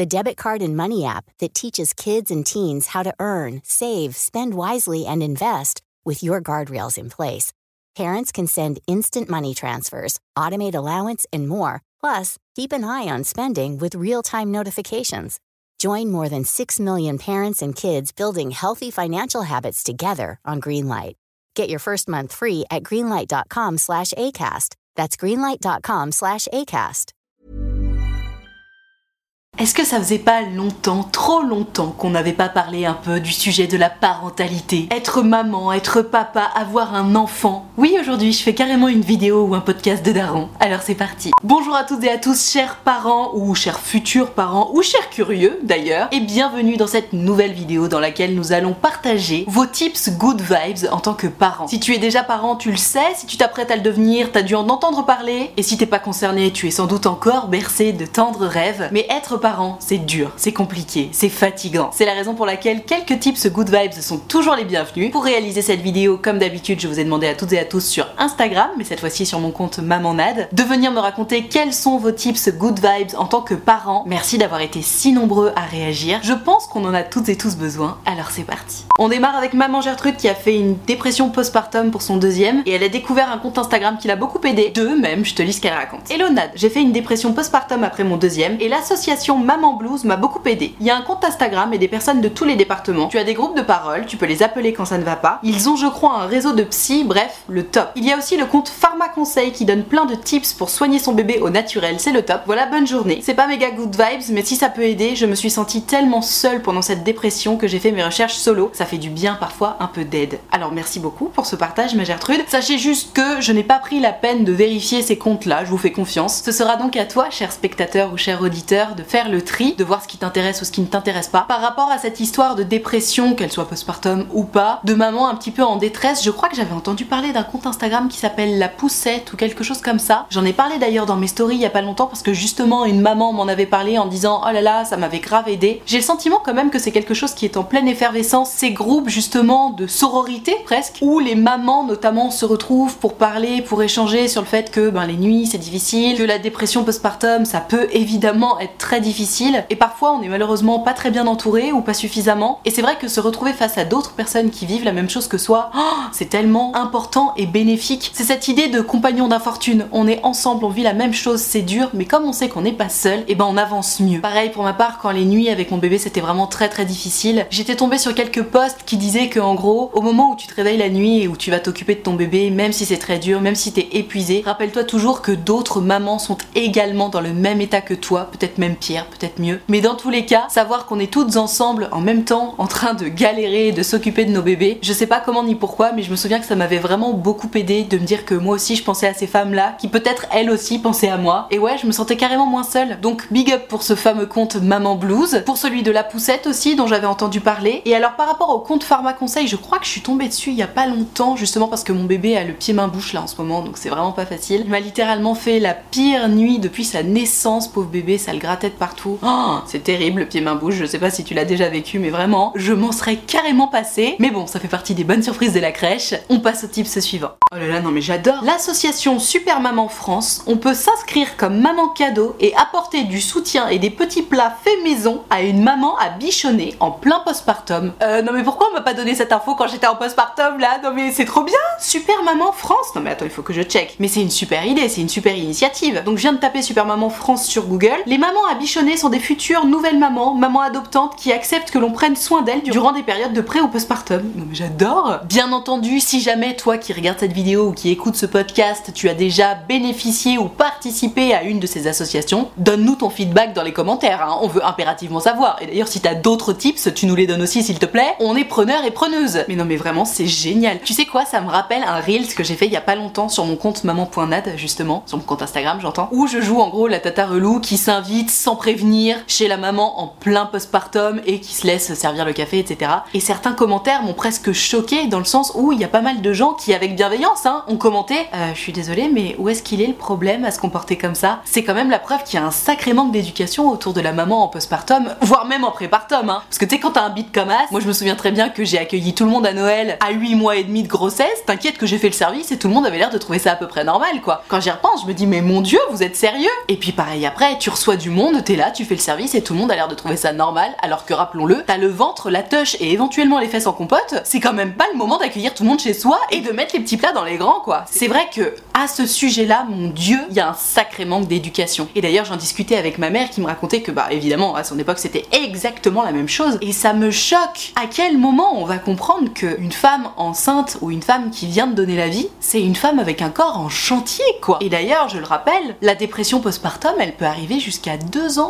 the debit card and money app that teaches kids and teens how to earn, save, spend wisely, and invest with your guardrails in place. Parents can send instant money transfers, automate allowance, and more. Plus, keep an eye on spending with real time notifications. Join more than 6 million parents and kids building healthy financial habits together on Greenlight. Get your first month free at greenlight.com slash ACAST. That's greenlight.com slash ACAST. Est-ce que ça faisait pas longtemps, trop longtemps, qu'on n'avait pas parlé un peu du sujet de la parentalité? Être maman, être papa, avoir un enfant Oui, aujourd'hui, je fais carrément une vidéo ou un podcast de Daron. Alors c'est parti. Bonjour à toutes et à tous, chers parents, ou chers futurs parents, ou chers curieux d'ailleurs, et bienvenue dans cette nouvelle vidéo dans laquelle nous allons partager vos tips good vibes en tant que parent. Si tu es déjà parent, tu le sais, si tu t'apprêtes à le devenir, t'as dû en entendre parler, et si t'es pas concerné, tu es sans doute encore bercé de tendres rêves, mais être parent c'est dur, c'est compliqué, c'est fatigant. C'est la raison pour laquelle quelques tips good vibes sont toujours les bienvenus. Pour réaliser cette vidéo, comme d'habitude, je vous ai demandé à toutes et à tous sur Instagram, mais cette fois-ci sur mon compte Maman Nad, de venir me raconter quels sont vos tips good vibes en tant que parent. Merci d'avoir été si nombreux à réagir. Je pense qu'on en a toutes et tous besoin, alors c'est parti. On démarre avec Maman Gertrude qui a fait une dépression postpartum pour son deuxième et elle a découvert un compte Instagram qui l'a beaucoup aidé. Deux même, je te lis ce qu'elle raconte. Hello Nad, j'ai fait une dépression postpartum après mon deuxième et l'association Maman Blues m'a beaucoup aidé. Il y a un compte Instagram et des personnes de tous les départements. Tu as des groupes de parole, tu peux les appeler quand ça ne va pas. Ils ont, je crois, un réseau de psy, bref, le top. Il y a aussi le compte Pharma Conseil qui donne plein de tips pour soigner son bébé au naturel, c'est le top. Voilà, bonne journée. C'est pas méga good vibes, mais si ça peut aider, je me suis sentie tellement seule pendant cette dépression que j'ai fait mes recherches solo. Ça fait du bien parfois un peu d'aide. Alors merci beaucoup pour ce partage, ma Gertrude. Sachez juste que je n'ai pas pris la peine de vérifier ces comptes-là, je vous fais confiance. Ce sera donc à toi, cher spectateur ou cher auditeur, de faire le tri, de voir ce qui t'intéresse ou ce qui ne t'intéresse pas. Par rapport à cette histoire de dépression, qu'elle soit postpartum ou pas, de maman un petit peu en détresse, je crois que j'avais entendu parler d'un compte Instagram qui s'appelle La Poussette ou quelque chose comme ça. J'en ai parlé d'ailleurs dans mes stories il y a pas longtemps parce que justement une maman m'en avait parlé en disant oh là là, ça m'avait grave aidé. J'ai le sentiment quand même que c'est quelque chose qui est en pleine effervescence. Ces groupes justement de sororité presque, où les mamans notamment se retrouvent pour parler, pour échanger sur le fait que ben, les nuits c'est difficile, que la dépression postpartum ça peut évidemment être très difficile et parfois on est malheureusement pas très bien entouré ou pas suffisamment. Et c'est vrai que se retrouver face à d'autres personnes qui vivent la même chose que soi, oh, c'est tellement important et bénéfique. C'est cette idée de compagnon d'infortune. On est ensemble, on vit la même chose, c'est dur, mais comme on sait qu'on n'est pas seul, et eh ben on avance mieux. Pareil pour ma part, quand les nuits avec mon bébé c'était vraiment très très difficile, j'étais tombée sur quelques posts qui disaient que en gros, au moment où tu te réveilles la nuit et où tu vas t'occuper de ton bébé, même si c'est très dur, même si t'es épuisé, rappelle-toi toujours que d'autres mamans sont également dans le même état que toi, peut-être même pire, peut-être mieux. Mais dans tous les cas, savoir qu'on est toutes ensemble en même temps en train de galérer et de s'occuper de nos bébés, je sais pas comment ni pourquoi, mais je me souviens que ça m'avait vraiment beaucoup aidé de me dire que moi aussi je pensais à ces femmes-là, qui peut-être elles aussi pensaient à moi. Et ouais, je me sentais carrément moins seule. Donc big up pour ce fameux compte Maman Blues, pour celui de la poussette aussi dont j'avais entendu parler. Et alors par rapport au compte Pharma Conseil, je crois que je suis tombée dessus il y a pas longtemps, justement parce que mon bébé a le pied main bouche là en ce moment, donc c'est vraiment pas facile. Il m'a littéralement fait la pire nuit depuis sa naissance, pauvre bébé, ça le grattait de partout partout. Oh, c'est terrible, pied main bouche. Je sais pas si tu l'as déjà vécu, mais vraiment, je m'en serais carrément passé. Mais bon, ça fait partie des bonnes surprises de la crèche. On passe au tips suivant. Oh là là, non mais j'adore. L'association Super Maman France, on peut s'inscrire comme maman cadeau et apporter du soutien et des petits plats faits maison à une maman à bichonner en plein postpartum. Euh, non mais pourquoi on m'a pas donné cette info quand j'étais en postpartum là? Non mais c'est trop bien Super Maman France Non mais attends, il faut que je check. Mais c'est une super idée, c'est une super initiative. Donc je viens de taper Super Maman France sur Google. Les mamans à bichonner sont des futures nouvelles mamans, mamans adoptantes qui acceptent que l'on prenne soin d'elles durant des périodes de pré ou postpartum. Non mais j'adore Bien entendu, si jamais toi qui regardes cette vidéo ou qui écoute ce podcast, tu as déjà bénéficié ou participé à une de ces associations, donne-nous ton feedback dans les commentaires, hein. on veut impérativement savoir. Et d'ailleurs, si t'as d'autres tips, tu nous les donnes aussi s'il te plaît. On est preneur et preneuse. Mais non, mais vraiment, c'est génial. Tu sais quoi, ça me rappelle un Reels que j'ai fait il y a pas longtemps sur mon compte maman.nad, justement, sur mon compte Instagram, j'entends, où je joue en gros la tata relou qui s'invite sans prévenir chez la maman en plein postpartum et qui se laisse servir le café, etc. Et certains commentaires m'ont presque choqué dans le sens où il y a pas mal de gens qui, avec bienveillance, hein, ont commenté euh, Je suis désolée, mais où est-ce qu'il est le problème à se comporter comme ça? C'est quand même la preuve qu'il y a un sacré manque d'éducation autour de la maman en postpartum, voire même en prépartum. Hein. Parce que tu sais, quand t'as un beat comme as, moi je me souviens très bien que j'ai accueilli tout le monde à Noël à 8 mois et demi de grossesse. T'inquiète que j'ai fait le service et tout le monde avait l'air de trouver ça à peu près normal, quoi. Quand j'y repense, je me dis Mais mon dieu, vous êtes sérieux Et puis pareil après, tu reçois du monde, t'es tu fais le service et tout le monde a l'air de trouver ça normal, alors que rappelons-le, t'as le ventre, la touche et éventuellement les fesses en compote, c'est quand même pas le moment d'accueillir tout le monde chez soi et de mettre les petits plats dans les grands, quoi. C'est vrai que à ce sujet-là, mon dieu, il y a un sacré manque d'éducation. Et d'ailleurs, j'en discutais avec ma mère qui me racontait que, bah évidemment, à son époque, c'était exactement la même chose. Et ça me choque. À quel moment on va comprendre qu'une femme enceinte ou une femme qui vient de donner la vie, c'est une femme avec un corps en chantier, quoi. Et d'ailleurs, je le rappelle, la dépression postpartum, elle peut arriver jusqu'à deux ans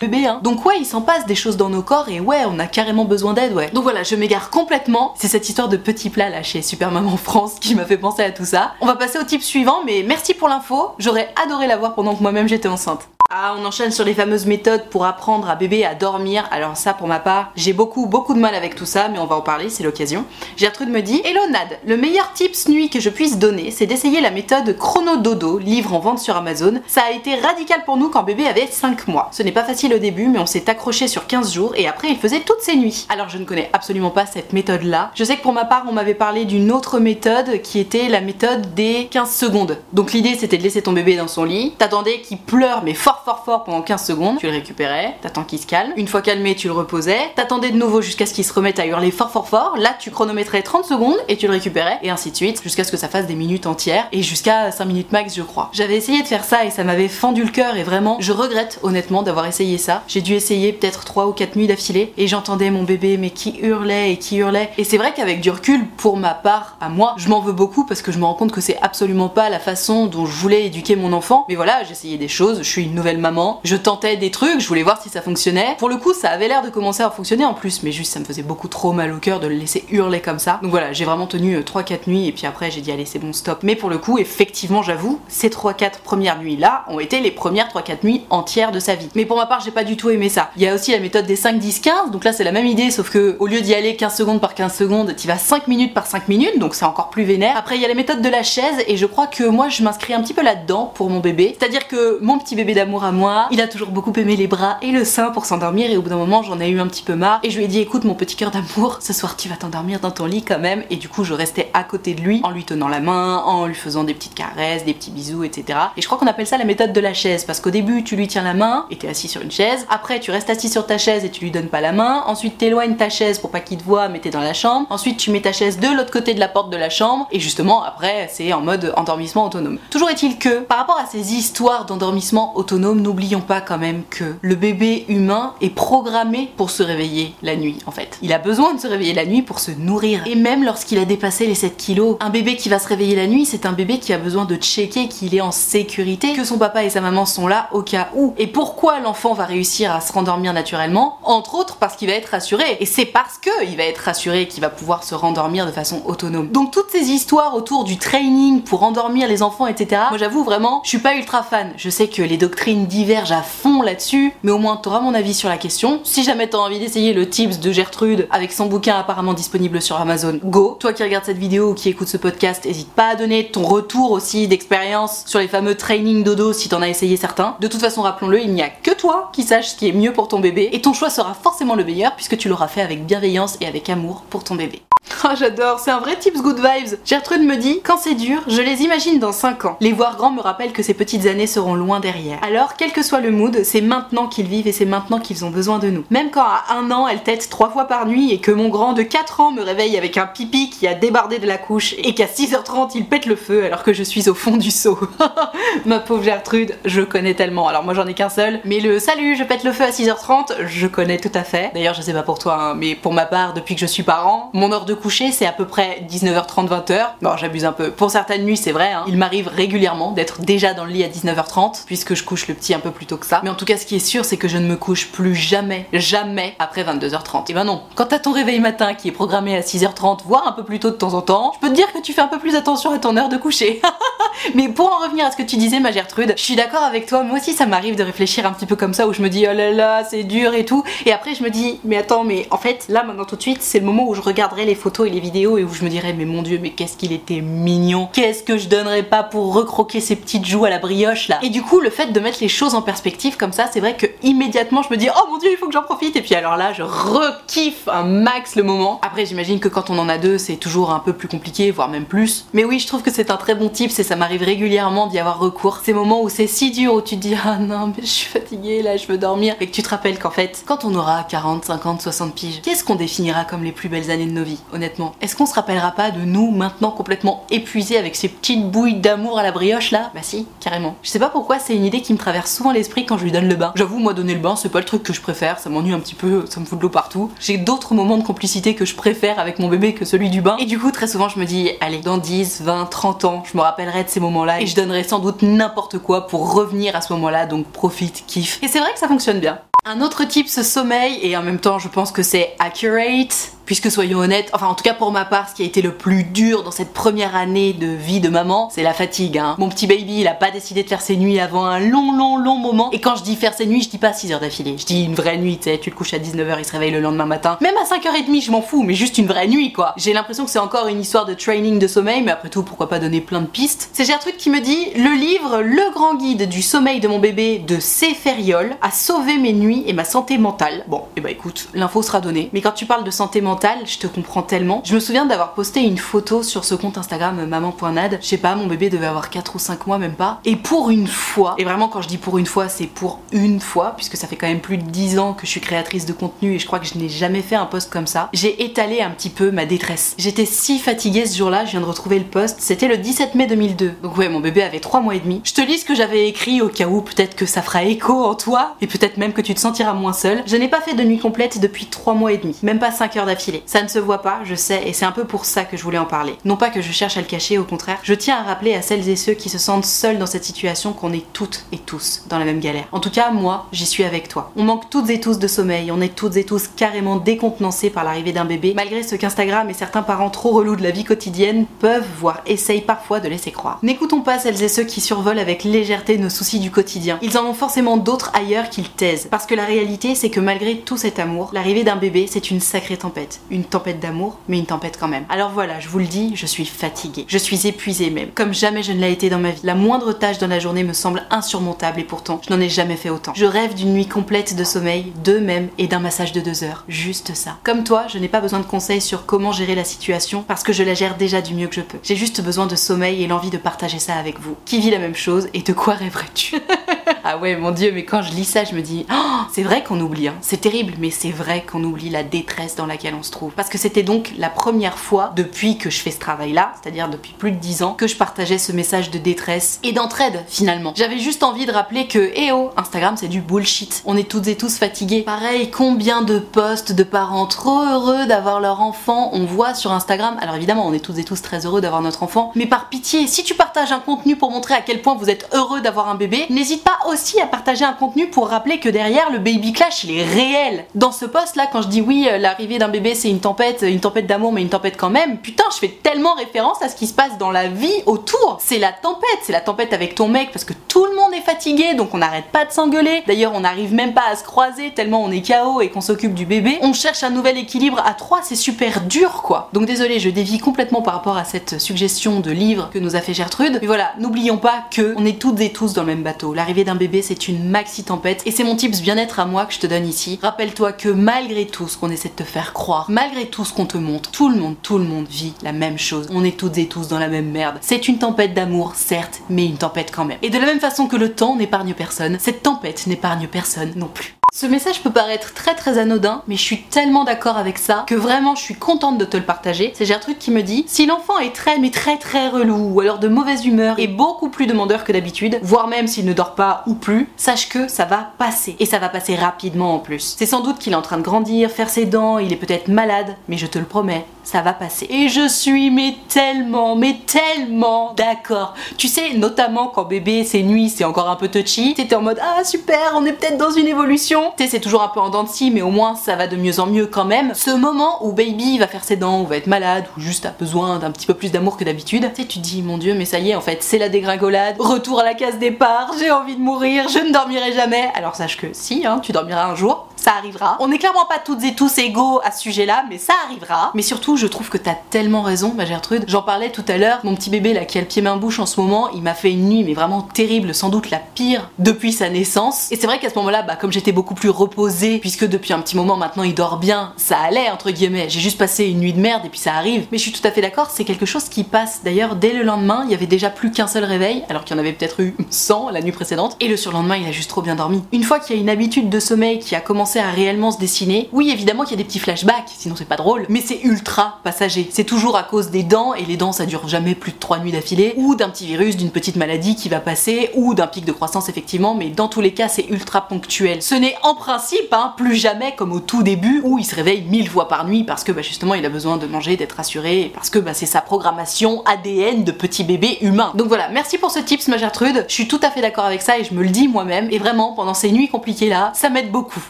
Bébé, hein. Donc ouais, il s'en passe des choses dans nos corps et ouais, on a carrément besoin d'aide, ouais. Donc voilà, je m'égare complètement. C'est cette histoire de petit plat là chez Super Maman France qui m'a fait penser à tout ça. On va passer au type suivant, mais merci pour l'info. J'aurais adoré l'avoir pendant que moi-même j'étais enceinte. Ah, on enchaîne sur les fameuses méthodes pour apprendre à bébé à dormir. Alors ça, pour ma part, j'ai beaucoup, beaucoup de mal avec tout ça, mais on va en parler, c'est l'occasion. Gertrude me dit Hello Nad, le meilleur tips nuit que je puisse donner, c'est d'essayer la méthode Chrono Dodo, livre en vente sur Amazon. Ça a été radical pour nous quand bébé avait 5 mois. Ce n'est pas facile au début, mais on s'est accroché sur 15 jours et après il faisait toutes ses nuits. Alors je ne connais absolument pas cette méthode-là. Je sais que pour ma part, on m'avait parlé d'une autre méthode qui était la méthode des 15 secondes. Donc l'idée c'était de laisser ton bébé dans son lit, t'attendais qu'il pleure mais fort fort fort pendant 15 secondes, tu le récupérais, t'attends qu'il se calme. Une fois calmé, tu le reposais, t'attendais de nouveau jusqu'à ce qu'il se remette à hurler fort fort fort. Là, tu chronométrais 30 secondes et tu le récupérais et ainsi de suite jusqu'à ce que ça fasse des minutes entières et jusqu'à 5 minutes max, je crois. J'avais essayé de faire ça et ça m'avait fendu le cœur et vraiment, je regrette honnêtement d'avoir essayé ça. J'ai dû essayer peut-être 3 ou 4 nuits d'affilée et j'entendais mon bébé mais qui hurlait et qui hurlait. Et c'est vrai qu'avec du recul, pour ma part, à moi, je m'en veux beaucoup parce que je me rends compte que c'est absolument pas la façon dont je voulais éduquer mon enfant. Mais voilà, j'essayais des choses, je suis une nouvelle maman, je tentais des trucs, je voulais voir si ça fonctionnait. Pour le coup, ça avait l'air de commencer à fonctionner en plus, mais juste ça me faisait beaucoup trop mal au cœur de le laisser hurler comme ça. Donc voilà, j'ai vraiment tenu 3-4 nuits et puis après j'ai dit allez c'est bon stop. Mais pour le coup, effectivement j'avoue, ces 3-4 premières nuits là ont été les premières 3-4 nuits entières de sa vie. Mais pour ma part, j'ai pas du tout aimé ça. Il y a aussi la méthode des 5, 10, 15, donc là c'est la même idée, sauf que au lieu d'y aller 15 secondes par 15 secondes, tu vas 5 minutes par 5 minutes, donc c'est encore plus vénère. Après, il y a la méthode de la chaise, et je crois que moi je m'inscris un petit peu là-dedans pour mon bébé. C'est-à-dire que mon petit bébé d'amour à moi, il a toujours beaucoup aimé les bras et le sein pour s'endormir, et au bout d'un moment j'en ai eu un petit peu marre, et je lui ai dit écoute mon petit cœur d'amour, ce soir tu vas t'endormir dans ton lit quand même, et du coup je restais à côté de lui en lui tenant la main, en lui faisant des petites caresses, des petits bisous, etc. Et je crois qu'on appelle ça la méthode de la chaise, parce qu'au début tu lui tiens la main et t'es assis sur une chaise, après tu restes assis sur ta chaise et tu lui donnes pas la main, ensuite t'éloignes ta chaise pour pas qu'il te voit mais t'es dans la chambre, ensuite tu mets ta chaise de l'autre côté de la porte de la chambre, et justement après c'est en mode endormissement autonome. Toujours est-il que par rapport à ces histoires d'endormissement autonome, n'oublions pas quand même que le bébé humain est programmé pour se réveiller la nuit en fait. Il a besoin de se réveiller la nuit pour se nourrir. Et même lorsqu'il a dépassé les 7 kilos, un bébé qui va se réveiller la nuit, c'est un bébé qui a besoin de checker qu'il est en sécurité, que son papa et sa maman sont là au cas où. Et pourquoi l'enfant va réussir à se rendormir naturellement Entre autres parce qu'il va être rassuré. Et c'est parce que il va être rassuré qu'il va pouvoir se rendormir de façon autonome. Donc toutes ces histoires autour du training pour endormir les enfants, etc. Moi j'avoue vraiment, je suis pas ultra fan. Je sais que les doctrines divergent à fond là-dessus, mais au moins t'auras mon avis sur la question. Si jamais t'as envie d'essayer le tips de Gertrude avec son bouquin apparemment disponible sur Amazon, go. Toi qui regardes cette vidéo ou qui écoute ce podcast, n'hésite pas à donner ton retour aussi d'expérience sur les fameux training dodo si t'en as essayé certains. De toute façon, rappelons-le, il n'y a que toi qui sache ce qui est mieux pour ton bébé et ton choix sera forcément le meilleur puisque tu l'auras fait avec bienveillance et avec amour pour ton bébé. Oh, j'adore, c'est un vrai tips good vibes. Gertrude me dit Quand c'est dur, je les imagine dans 5 ans. Les voir grands me rappellent que ces petites années seront loin derrière. Alors, quel que soit le mood, c'est maintenant qu'ils vivent et c'est maintenant qu'ils ont besoin de nous. Même quand à un an, elle tête trois fois par nuit et que mon grand de 4 ans me réveille avec un pipi qui a débardé de la couche et qu'à 6h30 il pète le feu alors que je suis au fond du seau. Ma pauvre Gertrude, je connais tellement. Alors, moi j'en ai qu'un seul, mais le salut, je pète le feu à 6h30, je connais tout à fait. D'ailleurs, je sais pas pour toi, hein, mais pour ma part, depuis que je suis parent, mon heure coucher c'est à peu près 19h30 20h. Bon, j'abuse un peu. Pour certaines nuits, c'est vrai, hein. il m'arrive régulièrement d'être déjà dans le lit à 19h30 puisque je couche le petit un peu plus tôt que ça. Mais en tout cas, ce qui est sûr, c'est que je ne me couche plus jamais, jamais après 22h30. Et ben non, quand t'as ton réveil matin qui est programmé à 6h30, voire un peu plus tôt de temps en temps, je peux te dire que tu fais un peu plus attention à ton heure de coucher. Mais pour en revenir à ce que tu disais, ma Gertrude, je suis d'accord avec toi. Moi aussi, ça m'arrive de réfléchir un petit peu comme ça où je me dis oh là là, c'est dur et tout. Et après, je me dis mais attends, mais en fait, là maintenant tout de suite, c'est le moment où je regarderai les photos et les vidéos et où je me dirais mais mon dieu, mais qu'est-ce qu'il était mignon. Qu'est-ce que je donnerais pas pour recroquer ses petites joues à la brioche là. Et du coup, le fait de mettre les choses en perspective comme ça, c'est vrai que immédiatement je me dis oh mon dieu, il faut que j'en profite. Et puis alors là, je re-kiffe un max le moment. Après, j'imagine que quand on en a deux, c'est toujours un peu plus compliqué, voire même plus. Mais oui, je trouve que c'est un très bon tip, et ça m'arrive régulièrement d'y avoir recours. Ces moments où c'est si dur, où tu te dis ah non, mais je suis fatiguée là, je veux dormir. Et que tu te rappelles qu'en fait, quand on aura 40, 50, 60 piges, qu'est-ce qu'on définira comme les plus belles années de nos vies, honnêtement? Est-ce qu'on se rappellera pas de nous maintenant complètement épuisés avec ces petites bouilles d'amour à la brioche là? Bah si, carrément. Je sais pas pourquoi, c'est une idée qui me traverse souvent l'esprit quand je lui donne le bain. J'avoue, moi donner le bain, c'est pas le truc que je préfère, ça m'ennuie un petit peu, ça me fout de l'eau partout. J'ai d'autres moments de complicité que je préfère avec mon bébé que celui du bain. Et du coup, très souvent, je me dis, allez, dans 10, 20, 30 ans, je me rappellerai de ces moments-là et je donnerai sans doute n'importe quoi pour revenir à ce moment-là, donc profite, kiffe. Et c'est vrai que ça fonctionne bien. Un autre type, ce sommeil, et en même temps, je pense que c'est accurate, puisque soyons honnêtes, enfin en tout cas pour ma part, ce qui a été le plus dur dans cette première année de vie de maman, c'est la fatigue. Hein. Mon petit baby, il a pas décidé de faire ses nuits avant un long, long, long moment. Et quand je dis faire ses nuits, je dis pas 6 heures d'affilée. Je dis une vraie nuit, tu sais, tu le couches à 19h, il se réveille le lendemain matin. Même à 5h30, je m'en fous, mais juste une vraie nuit quoi. J'ai l'impression que c'est encore une histoire de training de sommeil, mais après tout, pourquoi pas donner plein de pistes? C'est Gertrude qui me dit le livre Le grand guide du sommeil de mon bébé de C. Ferriol a sauvé mes nuits et ma santé mentale. Bon, et bah écoute, l'info sera donnée. Mais quand tu parles de santé mentale, je te comprends tellement. Je me souviens d'avoir posté une photo sur ce compte Instagram maman.nad. Je sais pas, mon bébé devait avoir 4 ou 5 mois, même pas. Et pour une fois, et vraiment quand je dis pour une fois, c'est pour une fois, puisque ça fait quand même plus de 10 ans que je suis créatrice de contenu et je crois que je n'ai jamais fait un post comme ça. J'ai étalé un petit peu ma détresse. J'étais si fatiguée ce jour-là, je viens de retrouver le post. C'était le 17 mai 2002. Donc ouais, mon bébé avait 3 mois et demi. Je te lis ce que j'avais écrit au cas où peut-être que ça fera écho en toi et peut-être même que tu te sentiras moins seule. Je n'ai pas fait de nuit complète depuis 3 mois et demi. Même pas 5 heures d'affilée Ça ne se voit pas, je sais, et c'est un peu pour ça que je voulais en parler. Non pas que je cherche à le cacher, au contraire, je tiens à rappeler à celles et ceux qui se sentent seuls dans cette situation qu'on est toutes et tous dans la même galère. En tout cas, moi, j'y suis avec toi. On manque toutes et tous de sommeil, on est toutes et tous carrément décontenancés par l'arrivée d'un bébé, malgré ce qu'Instagram et certains parents trop relous de la vie quotidienne peuvent, voire essayent parfois de laisser croire. N'écoutons pas celles et ceux qui survolent avec légèreté nos soucis du quotidien. Ils en ont forcément d'autres ailleurs qu'ils taisent. Parce que la réalité, c'est que malgré tout cet amour, l'arrivée d'un bébé, c'est une sacrée tempête. Une tempête d'amour, mais une tempête quand même. Alors voilà, je vous le dis, je suis fatiguée. Je suis épuisée même. Comme jamais je ne l'ai été dans ma vie. La moindre tâche dans la journée me semble insurmontable et pourtant, je n'en ai jamais fait autant. Je rêve d'une nuit complète de sommeil, deux même, et d'un massage de deux heures. Juste ça. Comme toi, je n'ai pas besoin de conseils sur comment gérer la situation parce que je la gère déjà du mieux que je peux. J'ai juste besoin de sommeil et l'envie de partager ça avec vous. Qui vit la même chose et de quoi rêverais-tu? Ah ouais, mon dieu, mais quand je lis ça, je me dis, oh, c'est vrai qu'on oublie, hein. c'est terrible, mais c'est vrai qu'on oublie la détresse dans laquelle on se trouve. Parce que c'était donc la première fois depuis que je fais ce travail-là, c'est-à-dire depuis plus de 10 ans, que je partageais ce message de détresse et d'entraide finalement. J'avais juste envie de rappeler que, eh oh, Instagram c'est du bullshit. On est toutes et tous fatigués. Pareil, combien de posts de parents trop heureux d'avoir leur enfant on voit sur Instagram. Alors évidemment, on est toutes et tous très heureux d'avoir notre enfant, mais par pitié, si tu partages un contenu pour montrer à quel point vous êtes heureux d'avoir un bébé, n'hésite pas à partager un contenu pour rappeler que derrière le baby clash il est réel. Dans ce post là, quand je dis oui, euh, l'arrivée d'un bébé c'est une tempête, une tempête d'amour mais une tempête quand même, putain, je fais tellement référence à ce qui se passe dans la vie autour. C'est la tempête, c'est la tempête avec ton mec parce que tout le monde est fatigué donc on n'arrête pas de s'engueuler. D'ailleurs, on n'arrive même pas à se croiser tellement on est KO et qu'on s'occupe du bébé. On cherche un nouvel équilibre à trois, c'est super dur quoi. Donc désolé, je dévie complètement par rapport à cette suggestion de livre que nous a fait Gertrude. Mais voilà, n'oublions pas que on est toutes et tous dans le même bateau. L'arrivée d'un bébé, c'est une maxi tempête et c'est mon tips bien-être à moi que je te donne ici. Rappelle-toi que malgré tout ce qu'on essaie de te faire croire, malgré tout ce qu'on te montre, tout le monde, tout le monde vit la même chose. On est toutes et tous dans la même merde. C'est une tempête d'amour, certes, mais une tempête quand même. Et de la même façon que le temps n'épargne personne, cette tempête n'épargne personne non plus. Ce message peut paraître très très anodin, mais je suis tellement d'accord avec ça que vraiment je suis contente de te le partager. C'est Gertrude qui me dit si l'enfant est très mais très très relou ou alors de mauvaise humeur et beaucoup plus demandeur que d'habitude, voire même s'il ne dort pas ou plus, sache que ça va passer et ça va passer rapidement en plus. C'est sans doute qu'il est en train de grandir, faire ses dents, il est peut-être malade, mais je te le promets, ça va passer. Et je suis mais tellement, mais tellement d'accord. Tu sais, notamment quand bébé c'est nuit, c'est encore un peu touchy, t'étais en mode ah super, on est peut-être dans une évolution. Tu sais, c'est toujours un peu en dents mais au moins ça va de mieux en mieux quand même. Ce moment où baby va faire ses dents, ou va être malade, ou juste a besoin d'un petit peu plus d'amour que d'habitude, tu sais, tu dis mon dieu, mais ça y est, en fait, c'est la dégringolade, retour à la case départ, j'ai envie de mourir, je ne dormirai jamais. Alors sache que si, hein, tu dormiras un jour, ça arrivera. On est clairement pas toutes et tous égaux à ce sujet-là, mais ça arrivera. Mais surtout, je trouve que t'as tellement raison, ma Gertrude. J'en parlais tout à l'heure, mon petit bébé là qui a le pied main bouche en ce moment, il m'a fait une nuit mais vraiment terrible, sans doute la pire depuis sa naissance. Et c'est vrai qu'à ce moment-là, bah comme j'étais beaucoup plus reposée, puisque depuis un petit moment maintenant il dort bien, ça allait entre guillemets. J'ai juste passé une nuit de merde et puis ça arrive. Mais je suis tout à fait d'accord, c'est quelque chose qui passe. D'ailleurs, dès le lendemain, il y avait déjà plus qu'un seul réveil, alors qu'il y en avait peut-être eu 100 la nuit précédente. Et le surlendemain, il a juste trop bien dormi. Une fois qu'il y a une habitude de sommeil qui a commencé à réellement se dessiner, oui évidemment qu'il y a des petits flashbacks, sinon c'est pas drôle, mais c'est ultra passager. C'est toujours à cause des dents, et les dents ça dure jamais plus de 3 nuits d'affilée, ou d'un petit virus, d'une petite maladie qui va passer, ou d'un pic de croissance effectivement, mais dans tous les cas c'est ultra ponctuel. Ce n'est en principe hein, plus jamais comme au tout début où il se réveille mille fois par nuit parce que bah, justement il a besoin de manger, d'être rassuré, et parce que bah, c'est sa programmation ADN de petit bébé humain. Donc voilà, merci pour ce tips ma Gertrude, je suis tout à fait d'accord avec ça et je me le dis moi-même, et vraiment pendant ces nuits compliquées là, ça m'aide beaucoup.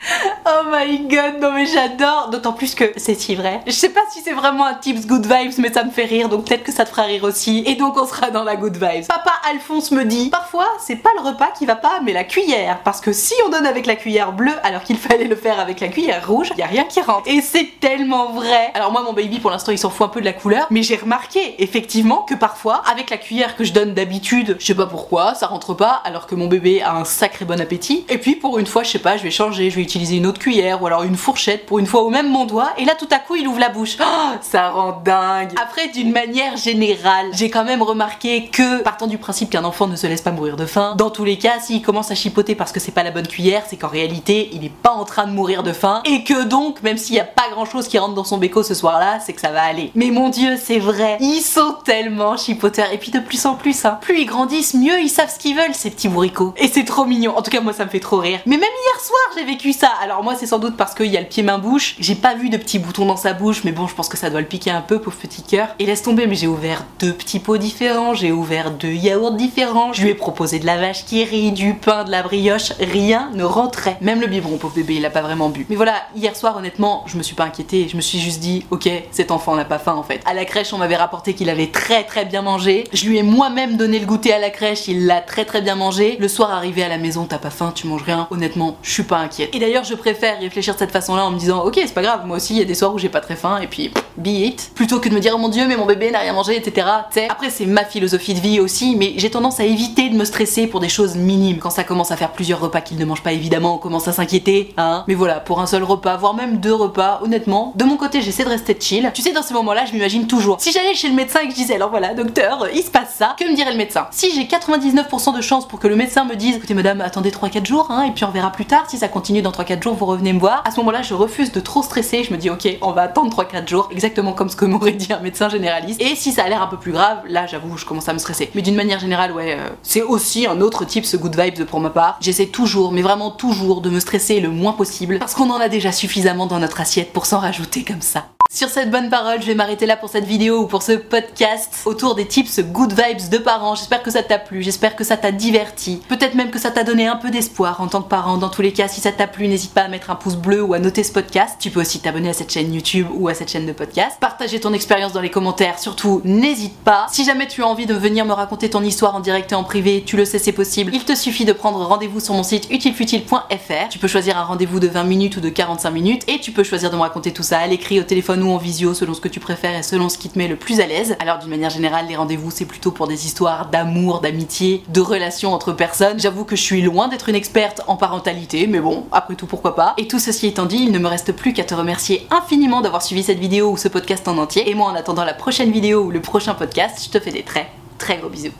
Oh my god, non mais j'adore, d'autant plus que c'est si vrai. Je sais pas si c'est vraiment un tips good vibes, mais ça me fait rire, donc peut-être que ça te fera rire aussi. Et donc on sera dans la good vibes. Papa Alphonse me dit, parfois c'est pas le repas qui va pas, mais la cuillère. Parce que si on donne avec la cuillère bleue, alors qu'il fallait le faire avec la cuillère rouge, y a rien qui rentre. Et c'est tellement vrai. Alors moi mon baby pour l'instant il s'en fout un peu de la couleur, mais j'ai remarqué effectivement que parfois, avec la cuillère que je donne d'habitude, je sais pas pourquoi, ça rentre pas, alors que mon bébé a un sacré bon appétit. Et puis pour une fois, je sais pas, je vais changer, je vais utiliser une autre cuillère ou alors une fourchette pour une fois ou même mon doigt et là tout à coup il ouvre la bouche. Oh, ça rend dingue. Après d'une manière générale, j'ai quand même remarqué que partant du principe qu'un enfant ne se laisse pas mourir de faim, dans tous les cas s'il commence à chipoter parce que c'est pas la bonne cuillère, c'est qu'en réalité il est pas en train de mourir de faim et que donc même s'il y a pas grand chose qui rentre dans son béco ce soir-là, c'est que ça va aller. Mais mon dieu, c'est vrai. Ils sont tellement chipoteurs et puis de plus en plus hein. Plus ils grandissent, mieux ils savent ce qu'ils veulent ces petits bourricots. Et c'est trop mignon. En tout cas moi ça me fait trop rire. Mais même hier soir, j'ai vécu Alors moi c'est sans doute parce qu'il y a le pied main bouche. J'ai pas vu de petits boutons dans sa bouche, mais bon je pense que ça doit le piquer un peu, pauvre petit cœur. Et laisse tomber, mais j'ai ouvert deux petits pots différents, j'ai ouvert deux yaourts différents. Je lui ai proposé de la vache qui rit, du pain, de la brioche. Rien ne rentrait. Même le biberon, pauvre bébé, il a pas vraiment bu. Mais voilà, hier soir honnêtement, je me suis pas inquiétée. Je me suis juste dit, ok, cet enfant n'a pas faim en fait. À la crèche, on m'avait rapporté qu'il avait très très bien mangé. Je lui ai moi-même donné le goûter à la crèche, il l'a très très bien mangé. Le soir arrivé à la maison, t'as pas faim, tu manges rien. Honnêtement, je suis pas inquiète. D'ailleurs, je préfère réfléchir de cette façon-là en me disant, ok, c'est pas grave, moi aussi, il y a des soirs où j'ai pas très faim et puis be it. Plutôt que de me dire, oh mon dieu, mais mon bébé n'a rien mangé, etc. Après, c'est ma philosophie de vie aussi, mais j'ai tendance à éviter de me stresser pour des choses minimes. Quand ça commence à faire plusieurs repas qu'il ne mange pas, évidemment, on commence à s'inquiéter, hein. Mais voilà, pour un seul repas, voire même deux repas, honnêtement, de mon côté, j'essaie de rester chill. Tu sais, dans ces moments-là, je m'imagine toujours. Si j'allais chez le médecin et que je disais, alors voilà, docteur, il se passe ça, que me dirait le médecin? Si j'ai 99% de chance pour que le médecin me dise, écoutez madame, attendez 3-4 jours, hein, et puis on verra plus tard, si ça continue dans 3-4 jours, vous revenez me voir. À ce moment-là, je refuse de trop stresser, je me dis, ok, on va attendre 3-4 jours, exactement comme ce que m'aurait dit un médecin généraliste. Et si ça a l'air un peu plus grave, là, j'avoue, je commence à me stresser. Mais d'une manière générale, ouais, euh, c'est aussi un autre type, ce good vibes pour ma part. J'essaie toujours, mais vraiment toujours, de me stresser le moins possible, parce qu'on en a déjà suffisamment dans notre assiette pour s'en rajouter comme ça. Sur cette bonne parole, je vais m'arrêter là pour cette vidéo ou pour ce podcast autour des tips good vibes de parents. J'espère que ça t'a plu, j'espère que ça t'a diverti. Peut-être même que ça t'a donné un peu d'espoir en tant que parent. Dans tous les cas, si ça t'a plu, n'hésite pas à mettre un pouce bleu ou à noter ce podcast. Tu peux aussi t'abonner à cette chaîne YouTube ou à cette chaîne de podcast. Partager ton expérience dans les commentaires, surtout n'hésite pas. Si jamais tu as envie de venir me raconter ton histoire en direct et en privé, tu le sais, c'est possible. Il te suffit de prendre rendez-vous sur mon site utilefutile.fr. Tu peux choisir un rendez-vous de 20 minutes ou de 45 minutes et tu peux choisir de me raconter tout ça à l'écrit, au téléphone en visio selon ce que tu préfères et selon ce qui te met le plus à l'aise. Alors d'une manière générale, les rendez-vous c'est plutôt pour des histoires d'amour, d'amitié, de relations entre personnes. J'avoue que je suis loin d'être une experte en parentalité, mais bon, après tout pourquoi pas. Et tout ceci étant dit, il ne me reste plus qu'à te remercier infiniment d'avoir suivi cette vidéo ou ce podcast en entier. Et moi en attendant la prochaine vidéo ou le prochain podcast, je te fais des très très gros bisous.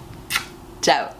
Ciao